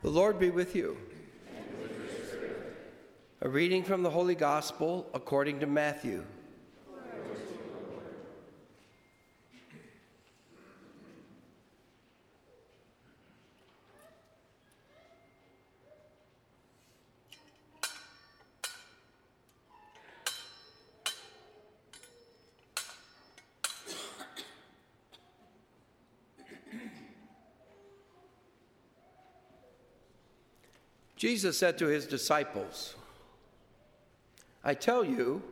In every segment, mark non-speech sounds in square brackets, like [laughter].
The Lord be with you. A reading from the Holy Gospel according to Matthew. Jesus said to his disciples, I tell you,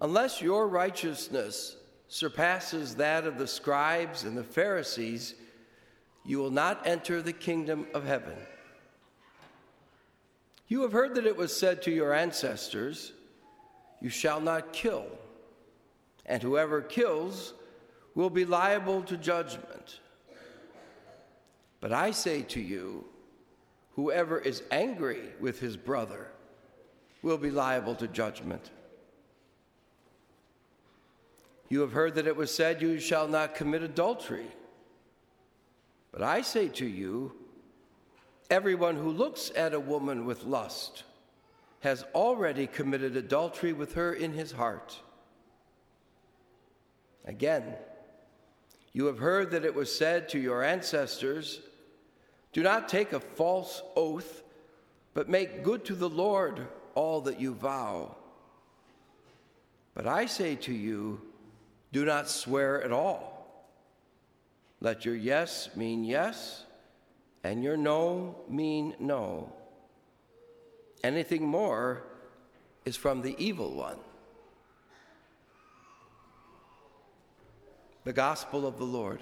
unless your righteousness surpasses that of the scribes and the Pharisees, you will not enter the kingdom of heaven. You have heard that it was said to your ancestors, You shall not kill, and whoever kills will be liable to judgment. But I say to you, Whoever is angry with his brother will be liable to judgment. You have heard that it was said, You shall not commit adultery. But I say to you, everyone who looks at a woman with lust has already committed adultery with her in his heart. Again, you have heard that it was said to your ancestors, do not take a false oath, but make good to the Lord all that you vow. But I say to you, do not swear at all. Let your yes mean yes, and your no mean no. Anything more is from the evil one. The Gospel of the Lord.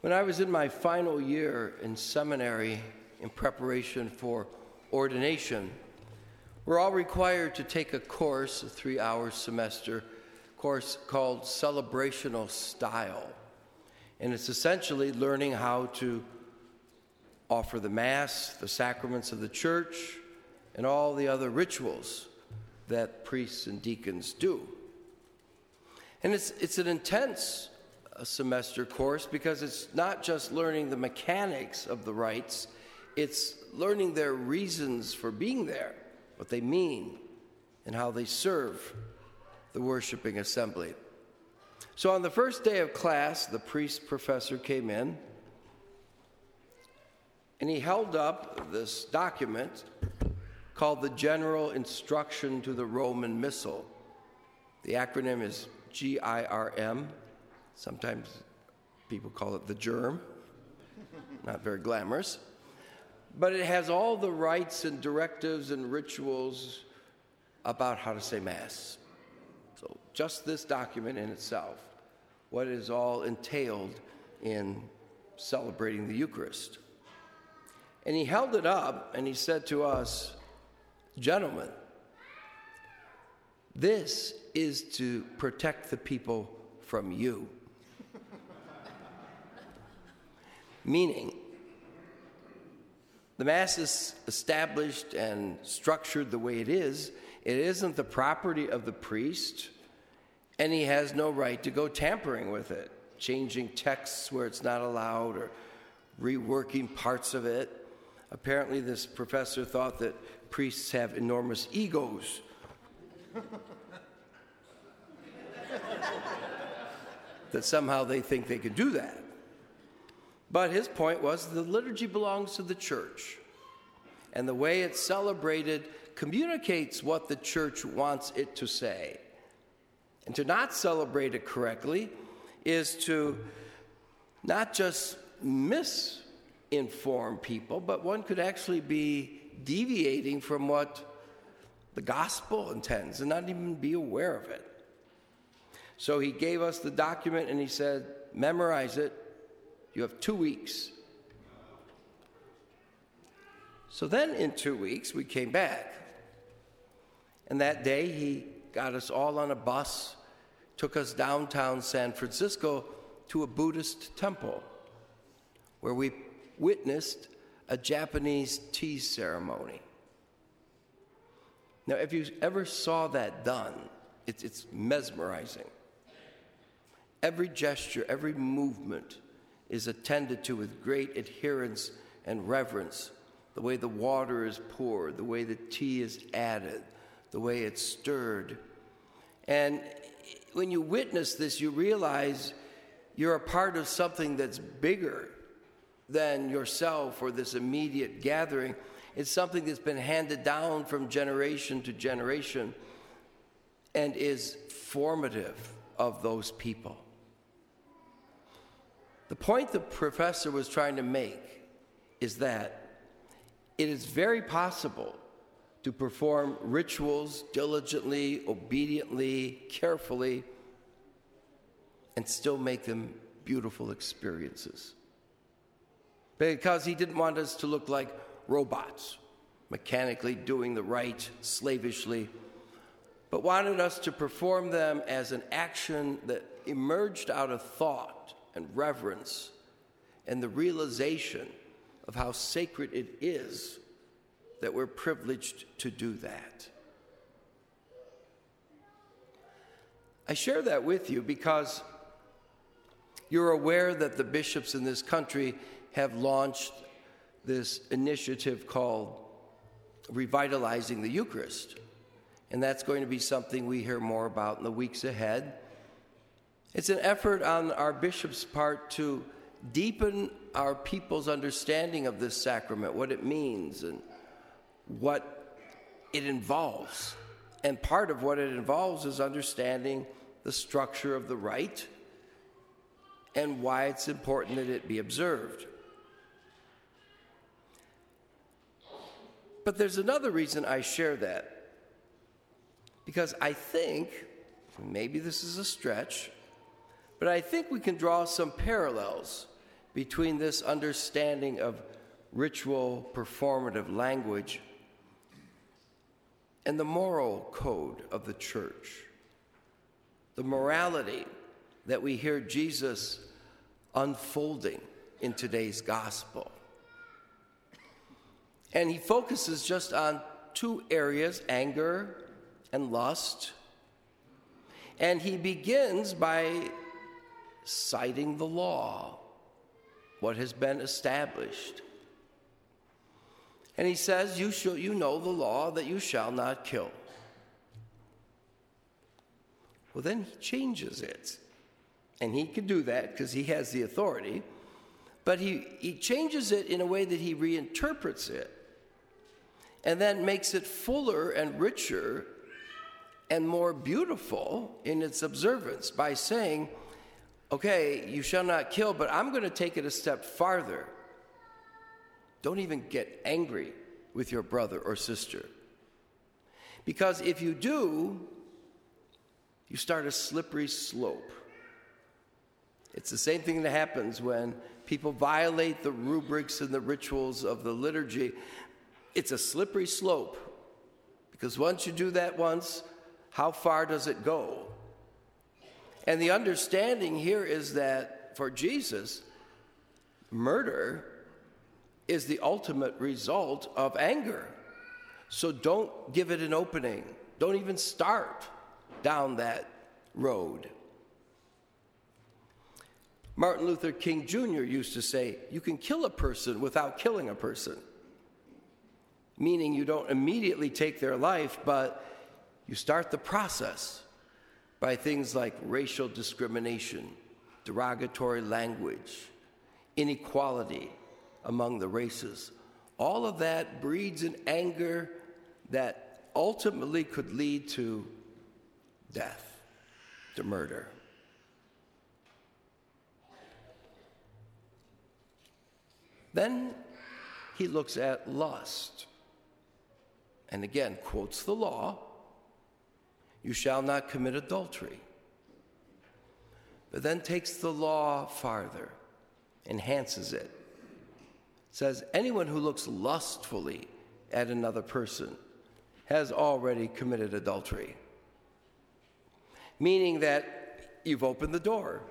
When I was in my final year in seminary in preparation for ordination, we're all required to take a course, a three hour semester course called Celebrational Style. And it's essentially learning how to offer the Mass, the sacraments of the church, and all the other rituals that priests and deacons do. And it's, it's an intense a semester course because it's not just learning the mechanics of the rites, it's learning their reasons for being there, what they mean, and how they serve the worshiping assembly. So on the first day of class, the priest professor came in and he held up this document called the General Instruction to the Roman Missal. The acronym is GIRM. Sometimes people call it the germ, not very glamorous. But it has all the rites and directives and rituals about how to say Mass. So, just this document in itself, what is all entailed in celebrating the Eucharist. And he held it up and he said to us, Gentlemen, this is to protect the people from you. Meaning, the Mass is established and structured the way it is. It isn't the property of the priest, and he has no right to go tampering with it, changing texts where it's not allowed or reworking parts of it. Apparently, this professor thought that priests have enormous egos. [laughs] that somehow they think they could do that. But his point was the liturgy belongs to the church. And the way it's celebrated communicates what the church wants it to say. And to not celebrate it correctly is to not just misinform people, but one could actually be deviating from what the gospel intends and not even be aware of it. So he gave us the document and he said, memorize it you have two weeks. So then, in two weeks, we came back. And that day, he got us all on a bus, took us downtown San Francisco to a Buddhist temple where we witnessed a Japanese tea ceremony. Now, if you ever saw that done, it's, it's mesmerizing. Every gesture, every movement is attended to with great adherence and reverence. The way the water is poured, the way the tea is added, the way it's stirred. And when you witness this, you realize you're a part of something that's bigger than yourself or this immediate gathering. It's something that's been handed down from generation to generation and is formative of those people. The point the professor was trying to make is that it is very possible to perform rituals diligently, obediently, carefully, and still make them beautiful experiences. Because he didn't want us to look like robots, mechanically doing the rite slavishly, but wanted us to perform them as an action that emerged out of thought and reverence and the realization of how sacred it is that we're privileged to do that. I share that with you because you're aware that the bishops in this country have launched this initiative called Revitalizing the Eucharist. And that's going to be something we hear more about in the weeks ahead. It's an effort on our bishop's part to deepen our people's understanding of this sacrament, what it means, and what it involves. And part of what it involves is understanding the structure of the rite and why it's important that it be observed. But there's another reason I share that. Because I think, maybe this is a stretch, but I think we can draw some parallels between this understanding of ritual performative language and the moral code of the church. The morality that we hear Jesus unfolding in today's gospel. And he focuses just on two areas anger and lust. And he begins by citing the law, what has been established. And he says, You, shall, you know the law that you shall not kill. Well, then he changes it. And he can do that because he has the authority. But he, he changes it in a way that he reinterprets it and then makes it fuller and richer and more beautiful in its observance by saying, okay, you shall not kill, but I'm going to take it a step farther. Don't even get angry with your brother or sister. Because if you do, you start a slippery slope. It's the same thing that happens when people violate the rubrics and the rituals of the liturgy it's a slippery slope because once you do that once, how far does it go? And the understanding here is that for Jesus, murder is the ultimate result of anger. So don't give it an opening. Don't even start down that road. Martin Luther King Jr. used to say, You can kill a person without killing a person meaning you don't immediately take their life, but you start the process by things like racial discrimination, derogatory language, inequality among the races. All of that breeds an anger that ultimately could lead to death, to murder. Then he looks at lust and again quotes the law you shall not commit adultery. But then takes the law farther, enhances it. Says anyone who looks lustfully at another person has already committed adultery. Meaning that you've opened the door.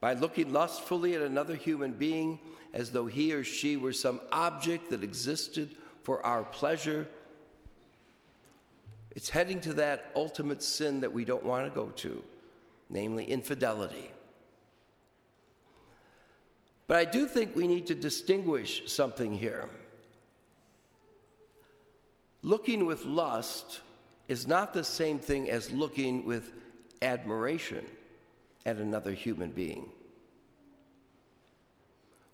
By looking lustfully at another human being as though he or she were some object that existed for our pleasure, it's heading to that ultimate sin that we don't want to go to, namely infidelity. But I do think we need to distinguish something here. Looking with lust is not the same thing as looking with admiration at another human being.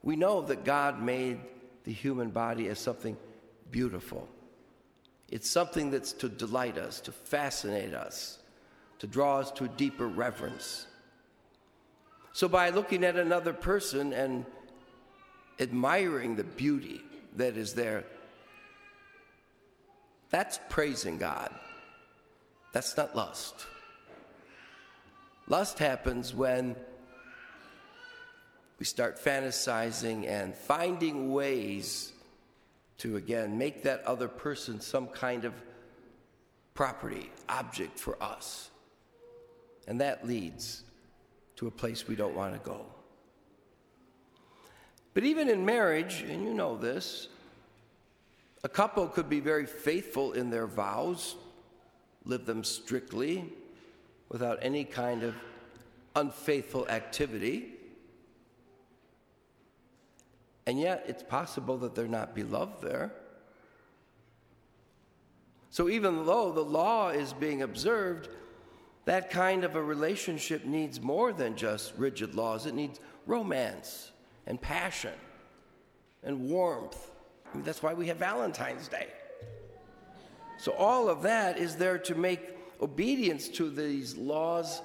We know that God made the human body as something beautiful. It's something that's to delight us, to fascinate us, to draw us to a deeper reverence. So, by looking at another person and admiring the beauty that is there, that's praising God. That's not lust. Lust happens when we start fantasizing and finding ways to, again, make that other person some kind of property, object for us. And that leads to a place we don't want to go. But even in marriage, and you know this, a couple could be very faithful in their vows, live them strictly, without any kind of unfaithful activity. And yet, it's possible that they're not beloved there. So, even though the law is being observed, that kind of a relationship needs more than just rigid laws. It needs romance and passion and warmth I mean, that's why we have Valentine's Day. So, all of that is there to make obedience to these laws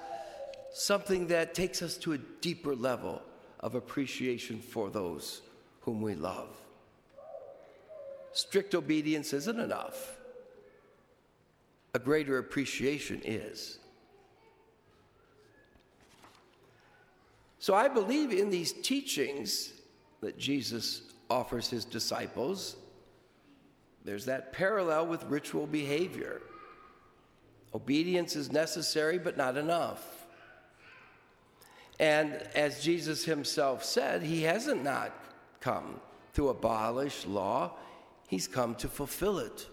something that takes us to a deeper level of appreciation for those whom we love. Strict obedience isn't enough, a greater appreciation is. So, I believe in these teachings that Jesus offers his disciples, there's that parallel with ritual behavior. Obedience is necessary, but not enough. And as Jesus himself said, he hasn't not come to abolish law, he's come to fulfill it,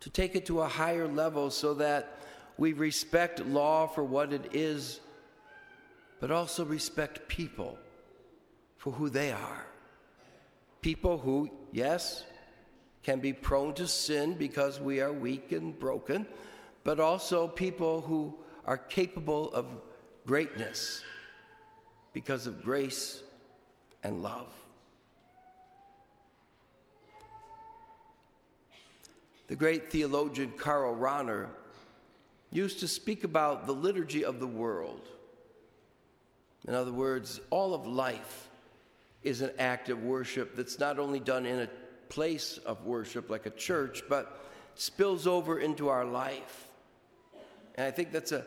to take it to a higher level so that we respect law for what it is, but also respect people for who they are people who, yes, can be prone to sin because we are weak and broken, but also people who are capable of greatness because of grace and love. The great theologian Karl Rahner used to speak about the liturgy of the world. In other words, all of life is an act of worship that's not only done in a place of worship like a church, but spills over into our life. And I think that's a,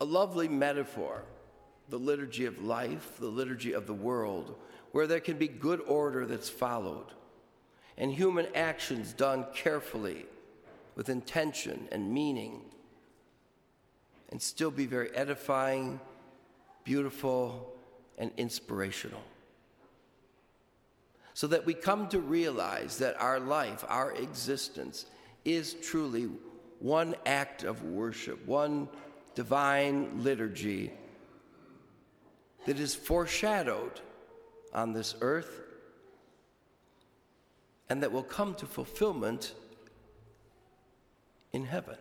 a lovely metaphor the liturgy of life, the liturgy of the world, where there can be good order that's followed and human actions done carefully with intention and meaning and still be very edifying, beautiful, and inspirational. So that we come to realize that our life, our existence, is truly one act of worship, one divine liturgy that is foreshadowed on this earth and that will come to fulfillment in heaven.